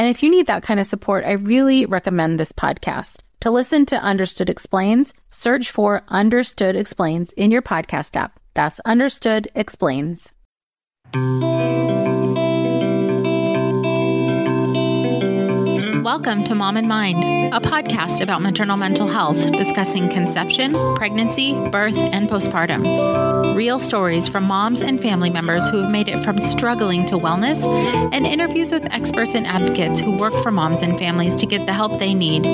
And if you need that kind of support, I really recommend this podcast. To listen to Understood Explains, search for Understood Explains in your podcast app. That's Understood Explains. Welcome to Mom and Mind, a podcast about maternal mental health discussing conception, pregnancy, birth, and postpartum. Real stories from moms and family members who have made it from struggling to wellness, and interviews with experts and advocates who work for moms and families to get the help they need.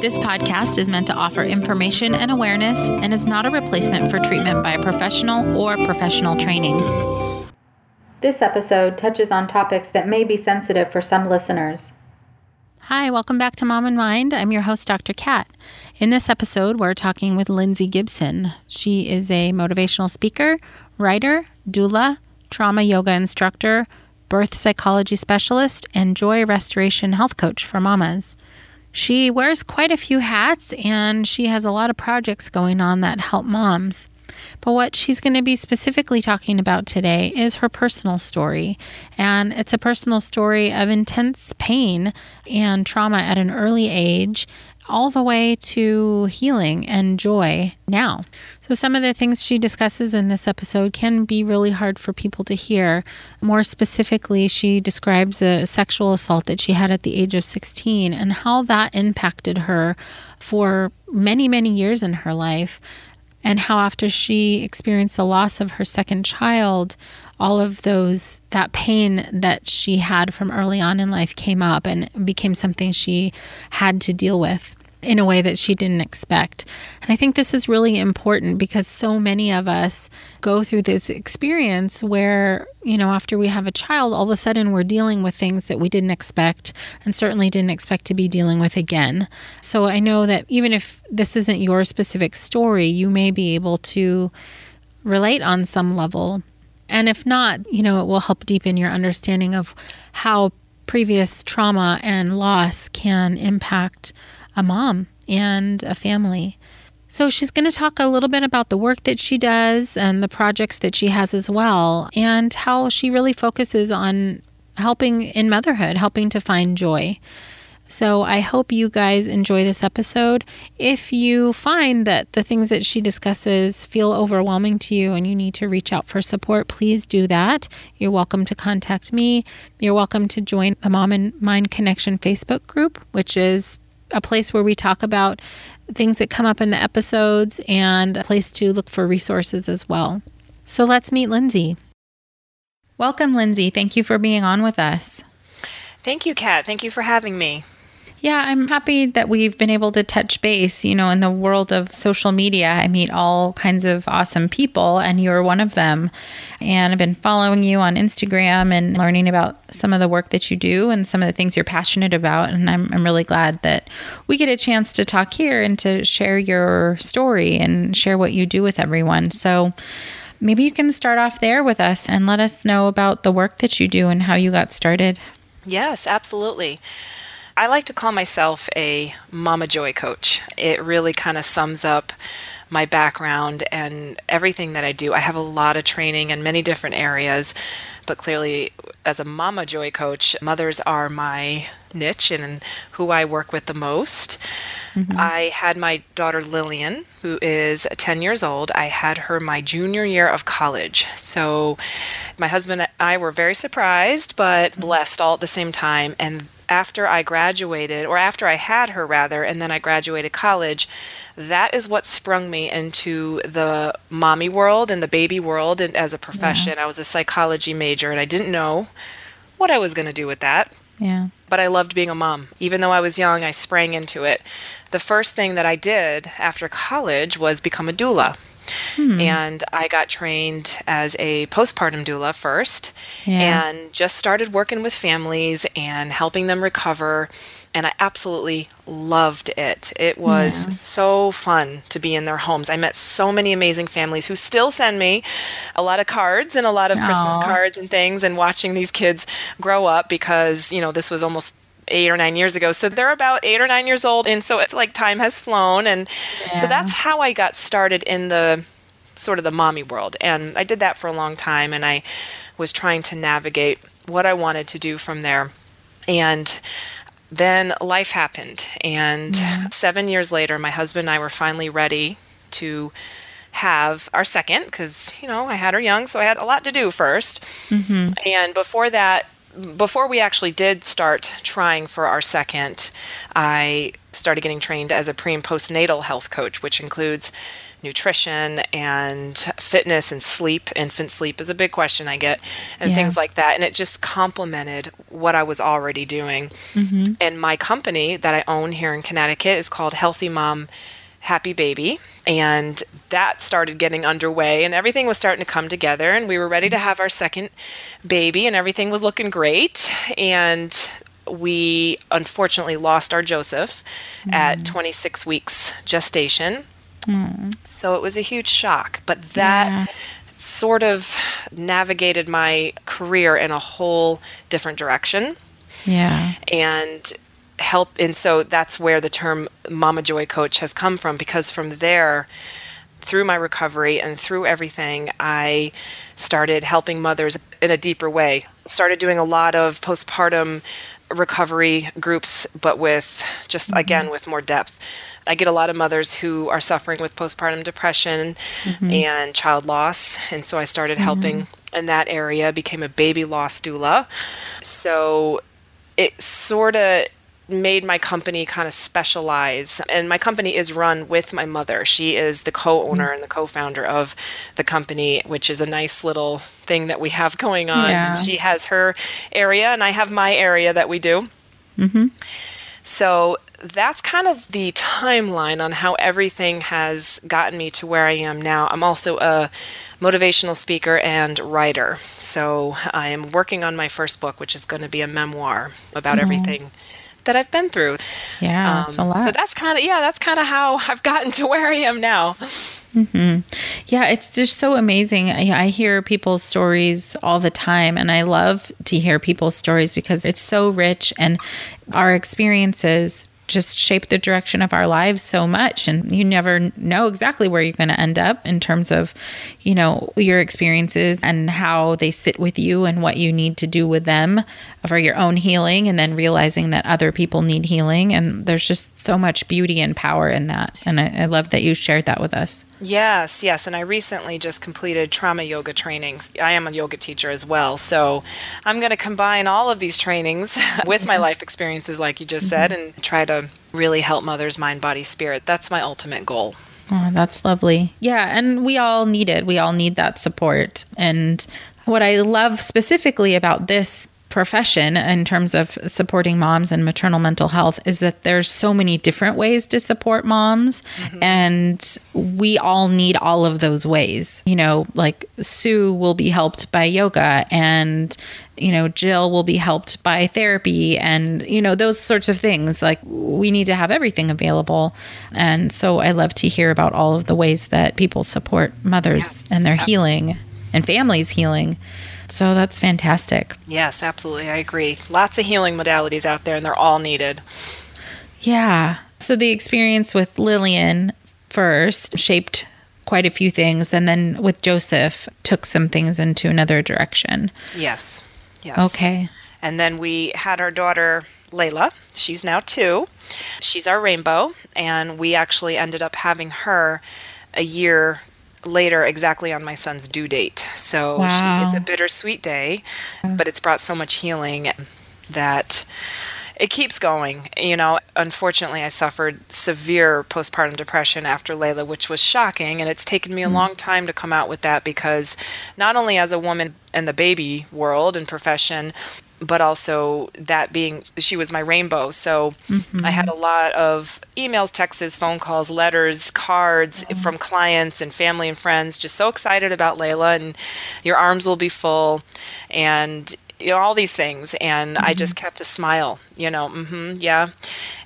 This podcast is meant to offer information and awareness and is not a replacement for treatment by a professional or professional training. This episode touches on topics that may be sensitive for some listeners. Hi, welcome back to Mom and Mind. I'm your host, Dr. Kat. In this episode, we're talking with Lindsay Gibson. She is a motivational speaker, writer, doula, trauma yoga instructor, birth psychology specialist, and joy restoration health coach for mamas. She wears quite a few hats and she has a lot of projects going on that help moms. But what she's going to be specifically talking about today is her personal story. And it's a personal story of intense pain and trauma at an early age, all the way to healing and joy now. So, some of the things she discusses in this episode can be really hard for people to hear. More specifically, she describes a sexual assault that she had at the age of 16 and how that impacted her for many, many years in her life and how after she experienced the loss of her second child all of those that pain that she had from early on in life came up and became something she had to deal with in a way that she didn't expect. And I think this is really important because so many of us go through this experience where, you know, after we have a child, all of a sudden we're dealing with things that we didn't expect and certainly didn't expect to be dealing with again. So I know that even if this isn't your specific story, you may be able to relate on some level. And if not, you know, it will help deepen your understanding of how previous trauma and loss can impact a mom and a family. So, she's going to talk a little bit about the work that she does and the projects that she has as well, and how she really focuses on helping in motherhood, helping to find joy. So I hope you guys enjoy this episode. If you find that the things that she discusses feel overwhelming to you and you need to reach out for support, please do that. You're welcome to contact me. You're welcome to join the Mom and Mind Connection Facebook group, which is a place where we talk about things that come up in the episodes and a place to look for resources as well. So let's meet Lindsay. Welcome, Lindsay. Thank you for being on with us. Thank you, Kat. Thank you for having me. Yeah, I'm happy that we've been able to touch base. You know, in the world of social media, I meet all kinds of awesome people, and you're one of them. And I've been following you on Instagram and learning about some of the work that you do and some of the things you're passionate about. And I'm, I'm really glad that we get a chance to talk here and to share your story and share what you do with everyone. So, maybe you can start off there with us and let us know about the work that you do and how you got started. Yes, absolutely. I like to call myself a Mama Joy coach. It really kind of sums up my background and everything that I do. I have a lot of training in many different areas, but clearly, as a mama joy coach, mothers are my niche and who I work with the most. Mm-hmm. I had my daughter Lillian, who is 10 years old. I had her my junior year of college. So my husband and I were very surprised, but mm-hmm. blessed all at the same time. And after I graduated, or after I had her rather, and then I graduated college, that is what sprung me into the mommy world and the baby world and as a profession. Yeah. I was a psychology major and I didn't know what I was going to do with that. Yeah. But I loved being a mom. Even though I was young, I sprang into it. The first thing that I did after college was become a doula. Hmm. And I got trained as a postpartum doula first yeah. and just started working with families and helping them recover and I absolutely loved it. It was yeah. so fun to be in their homes. I met so many amazing families who still send me a lot of cards and a lot of Aww. Christmas cards and things and watching these kids grow up because, you know, this was almost eight or nine years ago. So they're about eight or nine years old. And so it's like time has flown. And yeah. so that's how I got started in the sort of the mommy world. And I did that for a long time. And I was trying to navigate what I wanted to do from there. And then life happened. And yeah. seven years later, my husband and I were finally ready to have our second because, you know, I had her young, so I had a lot to do 1st mm-hmm. And before that, before we actually did start trying for our second, I started getting trained as a pre and postnatal health coach, which includes nutrition and fitness and sleep. Infant sleep is a big question I get, and yeah. things like that. And it just complemented what I was already doing. Mm-hmm. And my company that I own here in Connecticut is called Healthy Mom Happy Baby. And that started getting underway, and everything was starting to come together. And we were ready to have our second baby, and everything was looking great. And we unfortunately lost our Joseph mm. at 26 weeks gestation. Mm. So it was a huge shock. But that yeah. sort of navigated my career in a whole different direction. Yeah. And help and so that's where the term mama joy coach has come from because from there through my recovery and through everything i started helping mothers in a deeper way started doing a lot of postpartum recovery groups but with just mm-hmm. again with more depth I get a lot of mothers who are suffering with postpartum depression mm-hmm. and child loss. And so I started mm-hmm. helping in that area, became a baby loss doula. So it sort of made my company kind of specialize and my company is run with my mother she is the co-owner mm-hmm. and the co-founder of the company which is a nice little thing that we have going on yeah. she has her area and i have my area that we do mm-hmm. so that's kind of the timeline on how everything has gotten me to where I am now. I'm also a motivational speaker and writer. So I am working on my first book, which is going to be a memoir about mm-hmm. everything that I've been through. Yeah, um, a lot. So that's kind of yeah, that's kind of how I've gotten to where I am now. Mm-hmm. Yeah, it's just so amazing. I, I hear people's stories all the time, and I love to hear people's stories because it's so rich, and our experiences just shape the direction of our lives so much. And you never know exactly where you're going to end up in terms of you know your experiences and how they sit with you and what you need to do with them for your own healing and then realizing that other people need healing. And there's just so much beauty and power in that. And I, I love that you shared that with us Yes, yes. And I recently just completed trauma yoga trainings. I am a yoga teacher as well. So I'm going to combine all of these trainings with my life experiences, like you just said, mm-hmm. and try to really help mothers, mind, body, spirit. That's my ultimate goal. Oh, that's lovely. Yeah. And we all need it. We all need that support. And what I love specifically about this profession in terms of supporting moms and maternal mental health is that there's so many different ways to support moms. Mm-hmm. and we all need all of those ways. You know like sue will be helped by yoga and you know jill will be helped by therapy and you know those sorts of things. Like we need to have everything available. And so i love to hear about all of the ways that people support mothers yes. and their healing and families healing so that's fantastic. Yes, absolutely. I agree. Lots of healing modalities out there, and they're all needed. Yeah. So the experience with Lillian first shaped quite a few things. And then with Joseph, took some things into another direction. Yes. Yes. Okay. And then we had our daughter, Layla. She's now two. She's our rainbow. And we actually ended up having her a year later, exactly on my son's due date. So Wow. she, it's a bittersweet day, mm. but it's brought so much healing that it keeps going. You know, unfortunately, I suffered severe postpartum depression after Layla, which was shocking. And it's taken me a mm. long time to come out with that because not only as a woman in the baby world and profession, but also that being she was my rainbow. So I had a lot of emails, texts, phone calls, letters, cards from clients and family and friends, just so excited about Layla and your arms will be full and you know all these things. And i just kept a smile you know hmm yeah.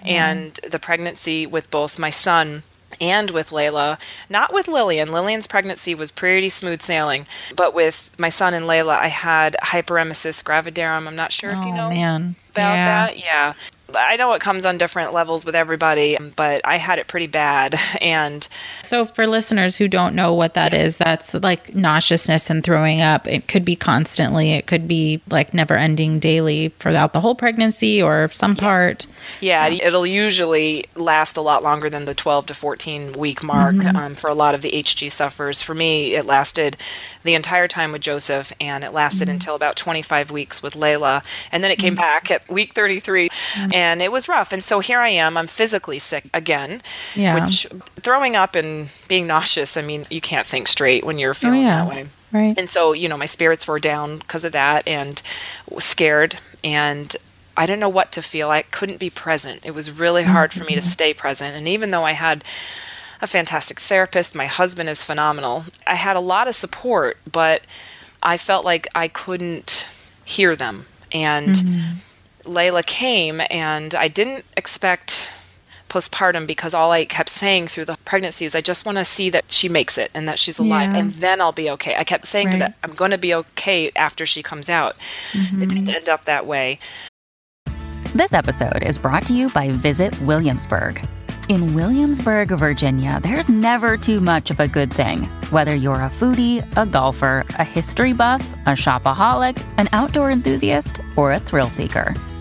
And the pregnancy with both my son and with Layla, not with Lillian. Lillian's pregnancy was pretty smooth sailing, but with my son and Layla, I had hyperemesis gravidarum. I'm not sure if you Oh, know man. about Yeah. that. Yeah. I know it comes on different levels with everybody, but I had it pretty bad. And So, for listeners who don't know what that is, that's like nauseousness and throwing up. It could be constantly, it could be like never ending daily throughout the whole pregnancy or some part. Yeah, it'll usually last a lot longer than the 12 to 14 week mark mm-hmm. um, for a lot of the HG sufferers. For me, it lasted the entire time with Joseph, and it lasted mm-hmm. until about 25 weeks with Layla. And then it came mm-hmm. back at week 33, and it was rough. And so here I am, I'm physically sick again, Yeah. which throwing up and being nauseous, I mean, you can't think straight when you're oh, feeling yeah. that way. Right. And so, you know, my spirits were down because of that and was scared. And I didn't know what to feel. I couldn't be present. It was really hard for me to mm-hmm. stay present. And even though I had a fantastic therapist, my husband is phenomenal, I had a lot of support, but I felt like I couldn't hear them. And mm-hmm. Layla came, and I didn't expect postpartum because all I kept saying through the pregnancy is I just want to see that she makes it and that she's alive Yeah. and then I'll be okay. I kept saying to that I'm going to be okay after she comes out. It didn't mm-hmm. end up that way. This episode is brought to you by Visit Williamsburg. In Williamsburg, Virginia, there's never too much of a good thing. Whether you're a foodie, a golfer, a history buff, a shopaholic, an outdoor enthusiast, or a thrill seeker,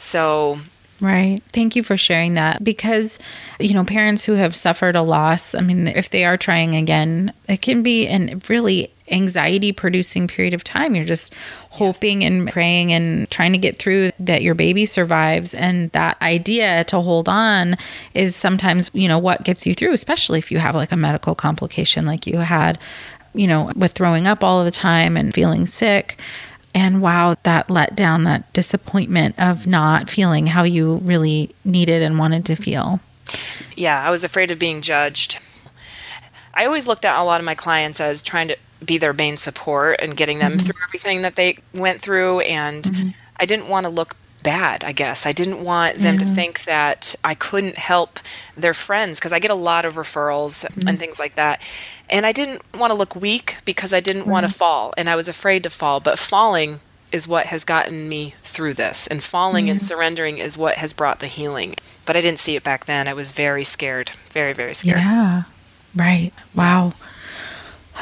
So, Right. Thank you for sharing that because, you know, parents who have suffered a loss, I mean, if they are trying again, it can be a really anxiety producing period of time. You're just hoping and praying and trying to get through that your baby survives. And that idea to hold on is sometimes, you know, what gets you through, especially if you have like a medical complication like you had, you know, with throwing up all the time and feeling sick. And wow, that letdown, that disappointment of not feeling how you really needed and wanted to feel. yeah, I was afraid of being judged. I always looked at a lot of my clients as trying to be their main support and getting them mm-hmm. through everything that they went through. And mm-hmm. I didn't want to look bad, I guess. I didn't want them to mm. think that I couldn't help their friends because I get a lot of referrals mm-hmm. and things like that. And I didn't want to look weak because I didn't want to mm-hmm. fall and I was afraid to fall. But falling is what has gotten me through this. And falling and mm-hmm. surrendering is what has brought the healing. But I didn't see it back then. I was very scared, very, very scared. Yeah. Right. Wow.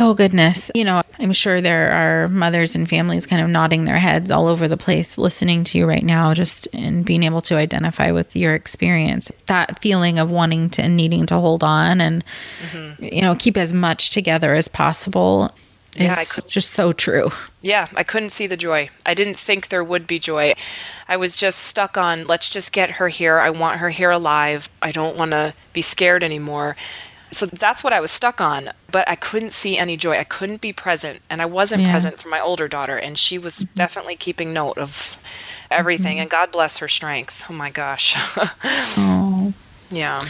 Oh, goodness. You know, I'm sure there are mothers and families kind of nodding their heads all over the place listening to you right now, just and being able to identify with your experience. That feeling of wanting to and needing to hold on and, mm-hmm. you know, keep as much together as possible yeah, is just so true. Yeah, I couldn't see the joy. I didn't think there would be joy. I was just stuck on let's just get her here. I want her here alive. I don't want to be scared anymore. So that's what I was stuck on, but I couldn't see any joy. I couldn't be present, and I wasn't yeah. present for my older daughter, and she was mm-hmm. definitely keeping note of everything. Mm-hmm. And God bless her strength. Oh my gosh. oh. Yeah.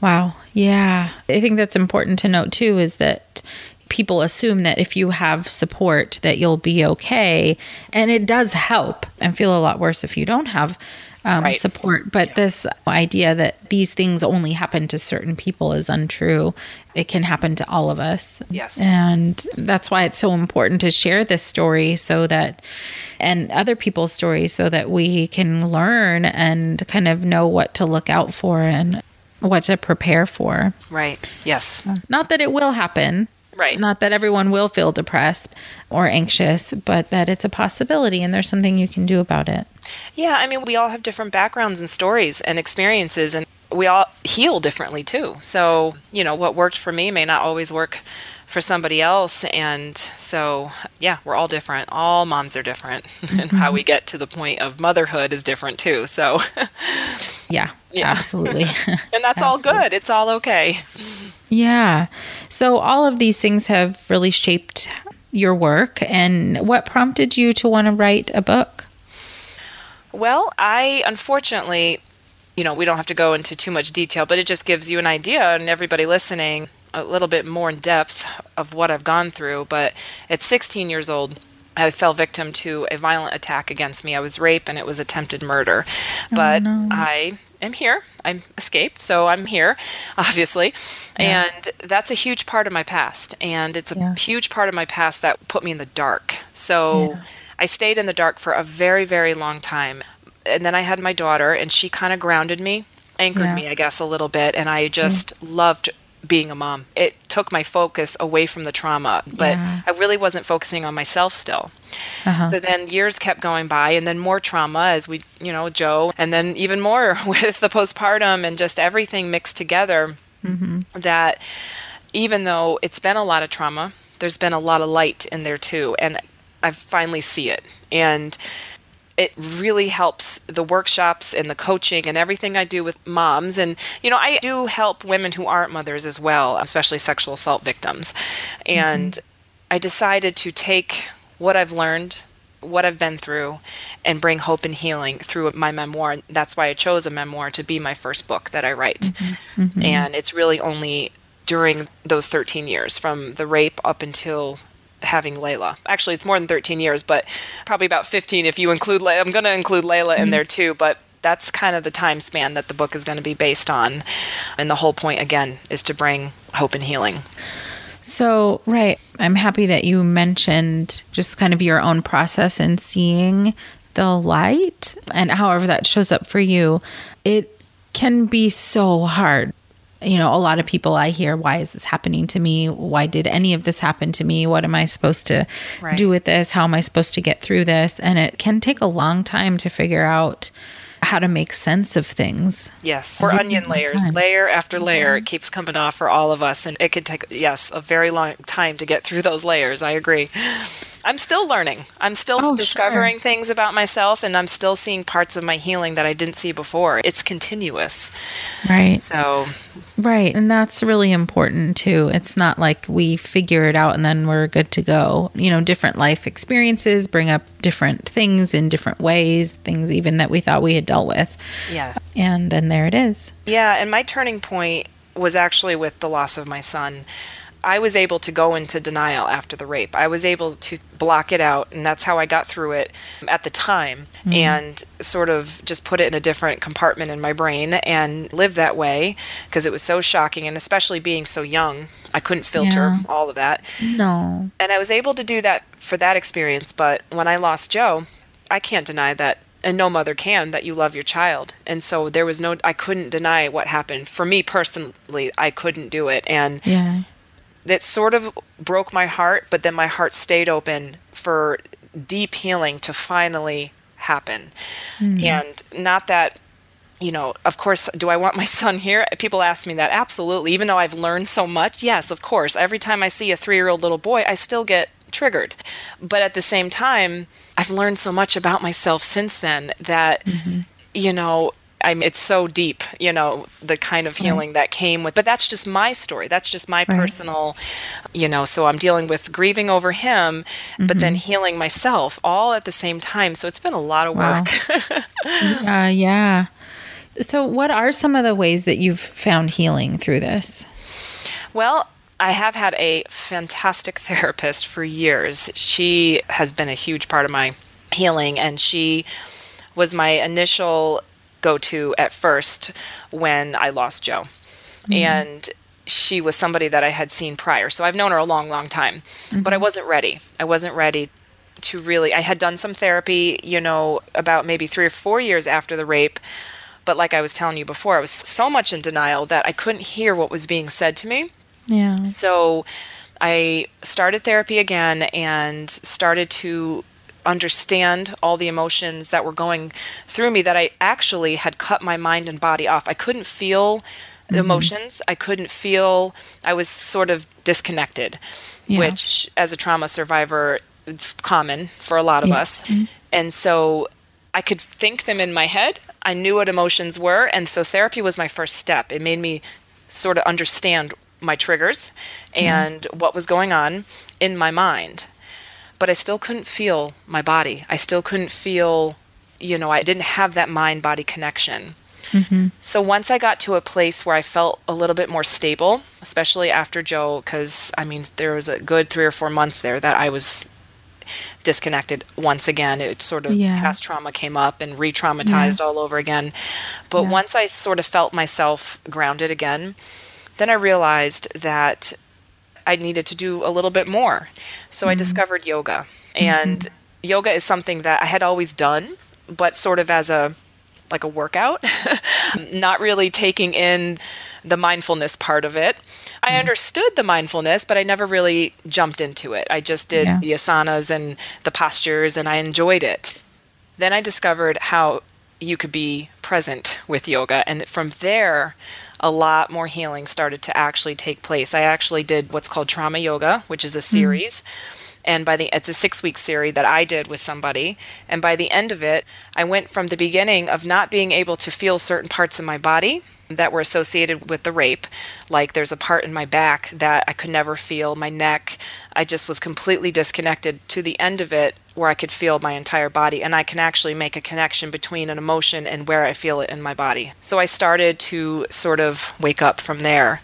Wow. Yeah. I think that's important to note too is that people assume that if you have support that you'll be okay and it does help and feel a lot worse if you don't have um, right. support. But yeah. this idea that these things only happen to certain people is untrue. It can happen to all of us. Yes. And that's why it's so important to share this story so that, and other people's stories, so that we can learn and kind of know what to look out for and what to prepare for. Right. Yes. Not that it will happen, Right. Not that everyone will feel depressed or anxious, but that it's a possibility and there's something you can do about it. Yeah, I mean, we all have different backgrounds and stories and experiences, and we all heal differently too. So, you know, what worked for me may not always work for somebody else. And so, yeah, we're all different. All moms are different. Mm-hmm. and how we get to the point of motherhood is different too. So, yeah, yeah, absolutely. and that's all good. It's all okay. Yeah. So all of these things have really shaped your work. And what prompted you to want to write a book? Well, I unfortunately, you know, we don't have to go into too much detail, but it just gives you an idea and everybody listening a little bit more in depth of what I've gone through. But at 16 years old, I fell victim to a violent attack against me. I was raped and it was attempted murder. Oh, but no. I am here. I'm escaped, so I'm here, obviously. Yeah. And that's a huge part of my past. And it's a yeah. huge part of my past that put me in the dark. So yeah. I stayed in the dark for a very, very long time. And then I had my daughter, and she kind of grounded me, anchored me, I guess, a little bit. And I just mm. loved being a mom. It took my focus away from the trauma, but yeah. I really wasn't focusing on myself still. Uh-huh. So then years kept going by, and then more trauma as we, you know, Joe, and then even more with the postpartum and just everything mixed together. Mm-hmm. That even though it's been a lot of trauma, there's been a lot of light in there too. And I finally see it. And it really helps the workshops and the coaching and everything I do with moms. And, you know, I do help women who aren't mothers as well, especially sexual assault victims. And mm-hmm. I decided to take what I've learned, what I've been through, and bring hope and healing through my memoir. That's why I chose a memoir to be my first book that I write. Mm-hmm. Mm-hmm. And it's really only during those 13 years from the rape up until having Layla. Actually, it's more than 13 years, but probably about 15 if you include Layla. I'm going to include Layla mm-hmm. in there too, but that's kind of the time span that the book is going to be based on. And the whole point, again, is to bring hope and healing. So, right. I'm happy that you mentioned just kind of your own process and seeing the light and however that shows up for you. It can be so hard you know, a lot of people I hear, why is this happening to me? Why did any of this happen to me? What am I supposed to right. do with this? How am I supposed to get through this? And it can take a long time to figure out how to make sense of things. Yes, we're onion layers, time. layer after layer. It keeps coming off for all of us, and it could take yes a very long time to get through those layers. I agree. I'm still learning. I'm still oh, discovering sure. things about myself and I'm still seeing parts of my healing that I didn't see before. It's continuous. Right. So, right. And that's really important too. It's not like we figure it out and then we're good to go. You know, different life experiences bring up different things in different ways, things even that we thought we had dealt with. Yes. And then there it is. Yeah. And my turning point was actually with the loss of my son. I was able to go into denial after the rape. I was able to block it out, and that's how I got through it at the time mm-hmm. and sort of just put it in a different compartment in my brain and live that way because it was so shocking, and especially being so young, I couldn't filter yeah. all of that. No. And I was able to do that for that experience, but when I lost Joe, I can't deny that and no mother can that you love your child and so there was no i couldn't deny what happened for me personally i couldn't do it and yeah that sort of broke my heart, but then my heart stayed open for deep healing to finally happen. Mm. And not that you know, of course, do I want my son here? People ask me that. Absolutely. Even though I've learned so much, yes, of course. Every time I see a three year old little boy, I still get triggered. But at the same time, I've learned so much about myself since then that, mm-hmm. you know, I mean, it's so deep, you know, the kind of healing right. that came with, but that's just my story. That's just my right. personal, you know, so I'm dealing with grieving over him, mm-hmm. but then mm-hmm. healing myself all at the same time. So it's been a lot of work. Wow. uh, yeah. So, what are some of the ways that you've found healing through this? Well, I have had a fantastic therapist for years. She has been a huge part of my healing, and she was my initial go to at first when I lost Joe. Mm-hmm. And she was somebody that I had seen prior. So I've known her a long, long time, mm-hmm. but I wasn't ready. I wasn't ready to really, I had done some therapy, you know, about maybe three or four years after the rape. But like I was telling you before, I was so much in denial that I couldn't hear what was being said to me. Yeah. So I started therapy again and started to understand all the emotions that were going through me that I actually had cut my mind and body off. I couldn't feel the mm-hmm. emotions. I couldn't feel I was sort of disconnected, yeah. which as a trauma survivor it's common for a lot of yeah. us. Mm-hmm. And so I could think them in my head. I knew what emotions were, and so therapy was my first step. It made me sort of understand my triggers mm-hmm. and mm-hmm. what was going on in my mind but I still couldn't feel my body. I still couldn't feel, you know, I didn't have that mind body connection. Mm-hmm. So once I got to a place where I felt a little bit more stable, especially after Joe, because I mean, there was a good three or four months there that I was disconnected once again. It sort of yeah. past trauma came up and re traumatized yeah. all over again. But yeah. once I sort of felt myself grounded again, then I realized that I needed to do a little bit more. So mm-hmm. I discovered yoga. And mm-hmm. yoga is something that I had always done, but sort of as a like a workout, not really taking in the mindfulness part of it. I mm-hmm. understood the mindfulness, but I never really jumped into it. I just did yeah. the asanas and the postures and I enjoyed it. Then I discovered how you could be present with yoga. And from there, a lot more healing started to actually take place. I actually did what's called trauma yoga, which is a mm-hmm. series. Mm-hmm. And by the it's a 6-week series that I did with somebody, and by the end of it, I went from the beginning of not being able to feel certain parts of my body that were associated with the rape. Like there's a part in my back that I could never feel, my neck. I just was completely disconnected to the end of it where I could feel my entire body and I can actually make a connection between an emotion and where I feel it in my body. So I started to sort of wake up from there.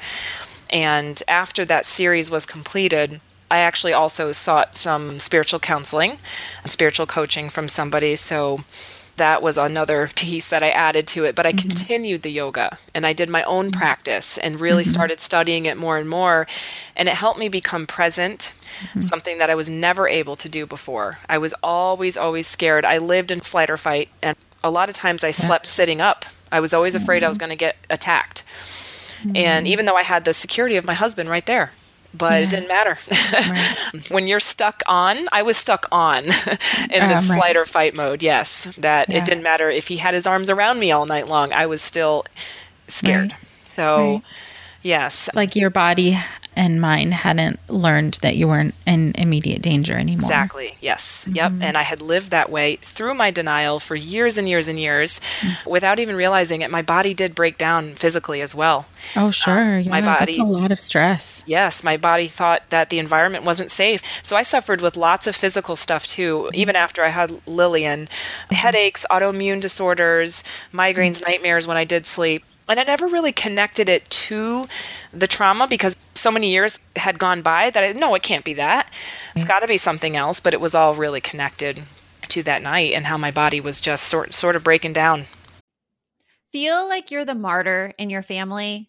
And after that series was completed, I actually also sought some spiritual counseling and spiritual coaching from somebody. So that was another piece that I added to it. But I mm-hmm. continued the yoga and I did my own mm-hmm. practice and really mm-hmm. started studying it more and more. And it helped me become present, mm-hmm. something that I was never able to do before. I was always, always scared. I lived in flight or fight. And a lot of times I slept sitting up. I was always afraid I was mm-hmm. going to get attacked. And mm-hmm. even though I had the security of my husband right there, but yeah. it didn't matter. Right. when you're stuck on, I was stuck on in this um, right. flight or fight mode. Yes, that yeah. it didn't matter if he had his arms around me all night long. I was still scared. Right. So, yes, like your body and mine hadn't learned that you weren't in immediate danger anymore. Exactly. Yes. Mm-hmm. Yep. And I had lived that way through my denial for years and years and years mm-hmm. without even realizing it. My body did break down physically as well. Oh, sure. Um, yeah, my body. That's a lot of stress. Yes. My body thought that the environment wasn't safe. So I suffered with lots of physical stuff too, mm-hmm. even after I had Lillian mm-hmm. headaches, autoimmune disorders, migraines, mm-hmm. nightmares when I did sleep. And I never really connected it to the trauma because so many years had gone by that I no, it can't be that. It's mm. got to be something else. But it was all really connected to that night and how my body was just sort sort of breaking down. Feel like you're the martyr in your family?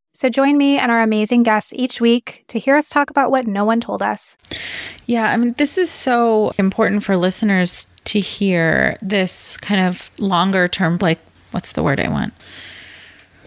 So join me and our amazing guests each week to hear us talk about what no one told us. Yeah, I mean, this is so important for listeners to hear this kind of longer term, like, what's the word I want?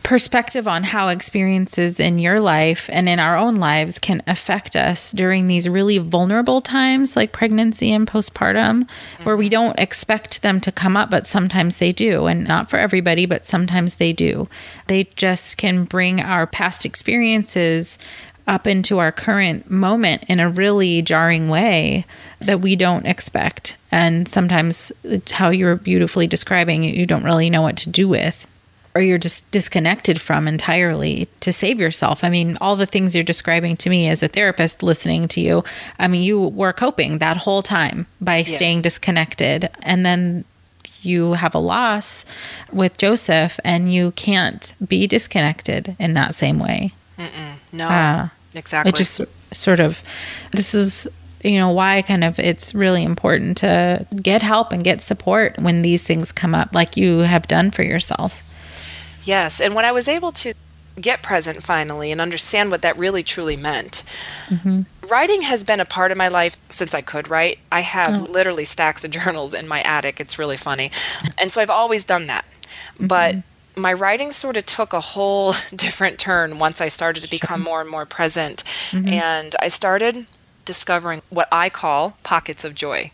Perspective on how experiences in your life and in our own lives can affect us during these really vulnerable times like pregnancy and postpartum mm-hmm. where we mm-hmm. don't expect them to come up but sometimes they do and not for everybody but sometimes they do they just can bring our past experiences up into our current moment in a really jarring way that we don't expect and sometimes how you're beautifully describing you don't really know what to do with or you're just disconnected from entirely to save yourself. I mean, all the things you're describing to me as a therapist listening to you, I mean, you were coping that whole time by yes. staying disconnected. And then you have a loss with Joseph and you can't be disconnected in that same way. Mm-mm. No, uh, exactly. It just sort of, this is you know why kind of it's really important to get help and get support when these things come up like you have done for yourself Yes, and when I was able to get present finally and understand what that really truly meant. Mm-hmm. Writing has been a part of my life since I could write. I have oh. literally stacks of journals in my attic. It's really funny. And so I've always done that. Mm-hmm. But my writing sort of took a whole different turn once I started to become more and more present. Mm-hmm. And I started discovering what I call pockets of joy.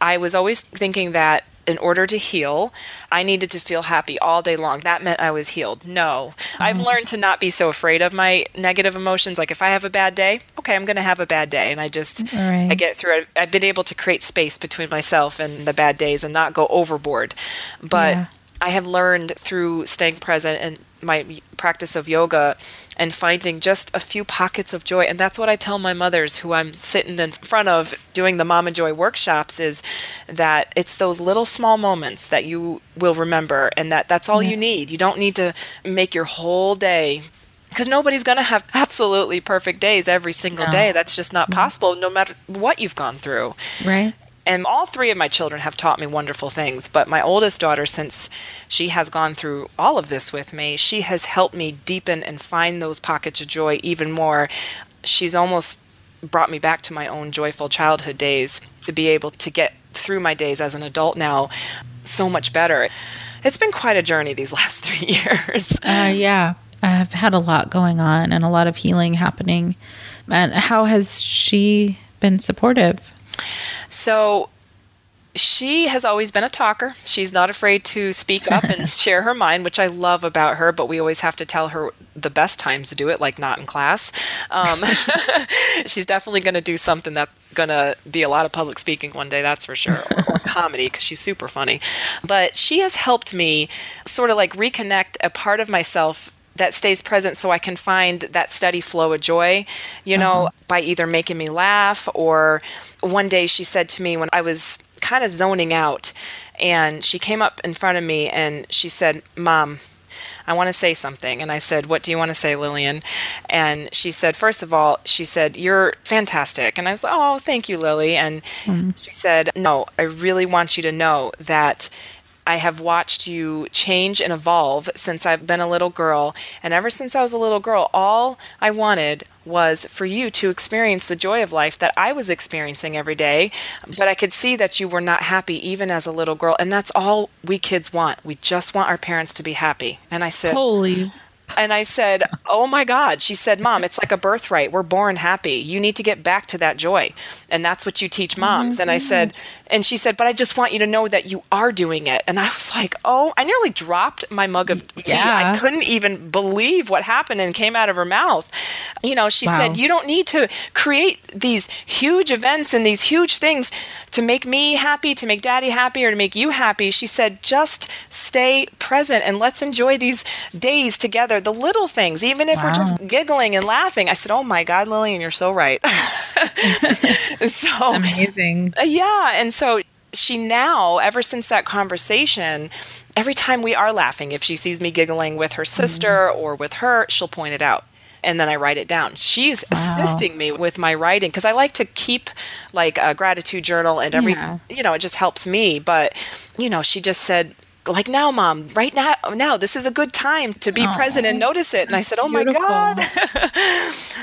I was always thinking that in order to heal, I needed to feel happy all day long. That meant I was healed. No, mm-hmm. I've learned to not be so afraid of my negative emotions. Like if I have a bad day, okay, I'm going to have a bad day. And I just, right. I get through it. I've been able to create space between myself and the bad days and not go overboard. But yeah. I have learned through staying present and my practice of yoga and finding just a few pockets of joy. And that's what i tell my mothers who i'm sitting in front of doing the mama joy workshops is that it's those little small moments that you will remember and that that's all yeah. you need. You don't need to make your whole day because nobody's going to have absolutely perfect days every single no. day. That's just not mm-hmm. possible no matter what you've gone through. Right and all three of my children have taught me wonderful things. But my oldest daughter, since she has gone through all of this with me, she has helped me deepen and find those pockets of joy even more. She's almost brought me back to my own joyful childhood days to be able to get through my days as an adult now so much better. It's been quite a journey these last three years. Uh, yeah, I've had a lot going on and a lot of healing happening. And how has she been supportive? So she has always been a talker. She's not afraid to speak up and share her mind, which I love about her, but we always have to tell her the best times to do it, like not in class. Um, she's definitely going to do something that's going to be a lot of public speaking one day, that's for sure, or, or comedy, because she's super funny. But she has helped me sort of like reconnect a part of myself that stays present so I can find that steady flow of joy, you know, uh-huh. by either making me laugh or one day she said to me when I was kind of zoning out and she came up in front of me and she said, "Mom, I want to say something. And I said, What do you want to say, Lillian? And she said, First of all, she said, You're fantastic. And I was like, Oh, thank you, Lily. And mm-hmm. she said, No, I really want you to know that I have watched you change and evolve since I've been a little girl. And ever since I was a little girl, all I wanted was for you to experience the joy of life that I was experiencing every day. But I could see that you were not happy even as a little girl. And that's all we kids want. We just want our parents to be happy. And I said, Holy and I said, Oh my God. She said, Mom, it's like a birthright. We're born happy. You need to get back to that joy. And that's what you teach moms. Mm-hmm. And I said, And she said, But I just want you to know that you are doing it. And I was like, Oh, I nearly dropped my mug of tea. Yeah. I couldn't even believe what happened and came out of her mouth. You know, she wow. said, You don't need to create these huge events and these huge things to make me happy, to make daddy happy, or to make you happy. She said, Just stay present and let's enjoy these days together the little things, even if wow. we're just giggling and laughing. I said, "Oh my God, Lillian, you're so right." so amazing. Uh, yeah, and so she now, ever since that conversation, every time we are laughing, if she sees me giggling with her sister mm-hmm. or with her, she'll point it out and then I write it down. She's wow. assisting me with my writing because I like to keep like a gratitude journal and every, yeah. you know, it just helps me. But, you know, she just said, like now mom right now now this is a good time to be present and notice it. And i said oh Beautiful. my god.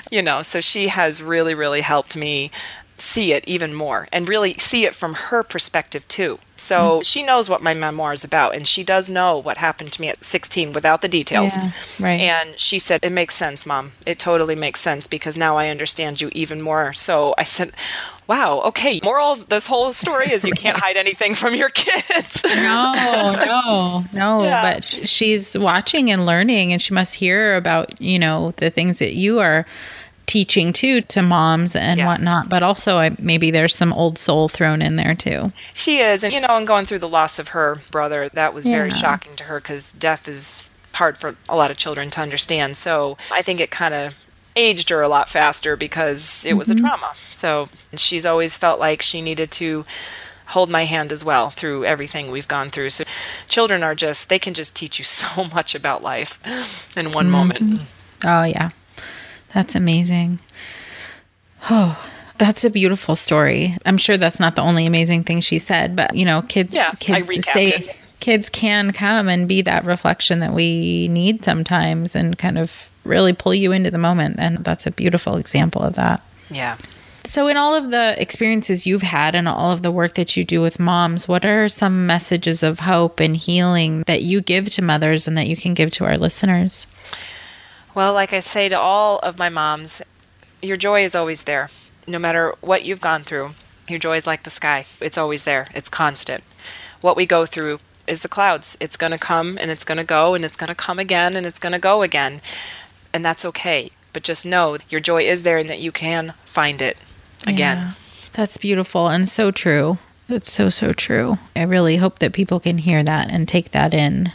You know so she has really really helped me see it even more and really see it from her perspective too so mm-hmm. she knows what my memoir is about and she does know what happened to me at 16 without the details yeah, right and she said it makes sense mom it totally makes sense because now i understand you even more so i said wow, okay, moral of this whole story is you can't hide anything from your kids. no, no, no. Yeah. But she's watching and learning, and she must hear about, you know, the things that you are teaching too to moms and yeah. whatnot but also I, maybe there's some old soul thrown in there too she is and you know and going through the loss of her brother that was yeah. very shocking to her because death is hard for a lot of children to understand so i think it kind of aged her a lot faster because it was mm-hmm. a trauma. So she's always felt like she needed to hold my hand as well through everything we've gone through. So children are just they can just teach you so much about life in one mm-hmm. moment. Oh yeah. That's amazing. Oh, that's a beautiful story. I'm sure that's not the only amazing thing she said, but you know, kids yeah, kids say it. kids can come and be that reflection that we need sometimes and kind of really pull you into the moment. And that's a beautiful example of that. Yeah. So, in all of the experiences you've had and all of the work that you do with moms, what are some messages of hope and healing that you give to mothers and that you can give to our listeners? Well, like I say to all of my moms, your joy is always there. No matter what you've gone through, your joy is like the sky. It's always there, it's constant. What we go through is the clouds. It's going to come and it's going to go and it's going to come again and it's going to go again and that's okay. But just know your joy is there and that you can find it again. Yeah, that's beautiful and so true. That's so, so true. I really hope that people can hear that and take that in.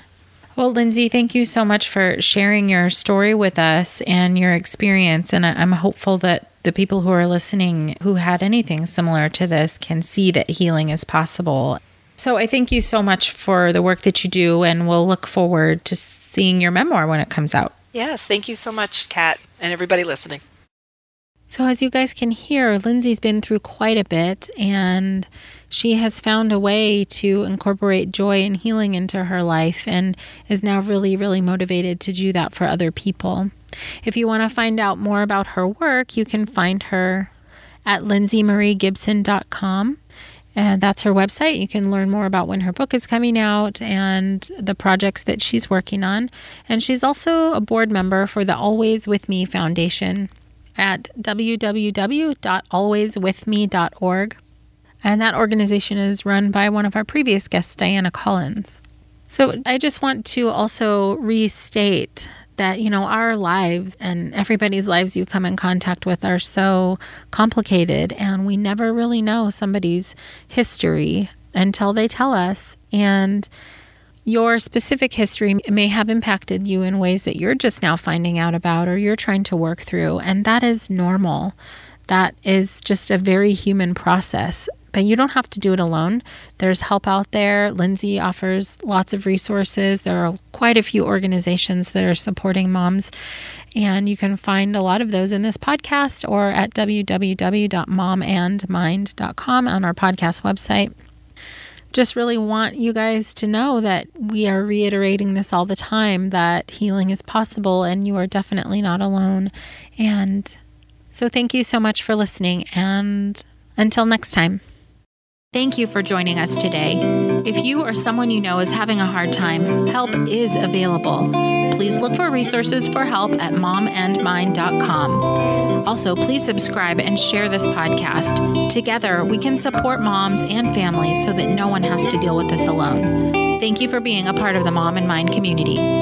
Well, Lindsay, thank you so much for sharing your story with us and your experience. And I'm hopeful that the people who are listening who had anything similar to this can see that healing is possible. So I thank you so much for the work that you do, and we'll look forward to seeing your memoir when it comes out. Yes, thank you so much, Kat, and everybody listening. So, as you guys can hear, Lindsay's been through quite a bit, and she has found a way to incorporate joy and healing into her life and is now really, really motivated to do that for other people. If you want to find out more about her work, you can find her at lindsaymariegibson.com. And uh, that's her website. You can learn more about when her book is coming out and the projects that she's working on. And she's also a board member for the Always With Me Foundation at www.alwayswithme.org. And that organization is run by one of our previous guests, Diana Collins. So I just want to also restate that, you know, our lives and everybody's lives you come in contact with are so complicated, and we never really know somebody's history until they tell us. And your specific history may have impacted you in ways that you're just now finding out about or you're trying to work through, and that is normal. That is just a very human process. But you don't have to do it alone. There's help out there. Lindsay offers lots of resources. There are quite a few organizations that are supporting moms, and you can find a lot of those in this podcast or at www.momandmind.com on our podcast website just really want you guys to know that we are reiterating this all the time that healing is possible and you are definitely not alone. And so, thank you so much for listening. And until next time. Thank you for joining us today. If you or someone you know is having a hard time, help is available. Please look for resources for help at momandmind.com. Also, please subscribe and share this podcast. Together, we can support moms and families so that no one has to deal with this alone. Thank you for being a part of the Mom and Mind community.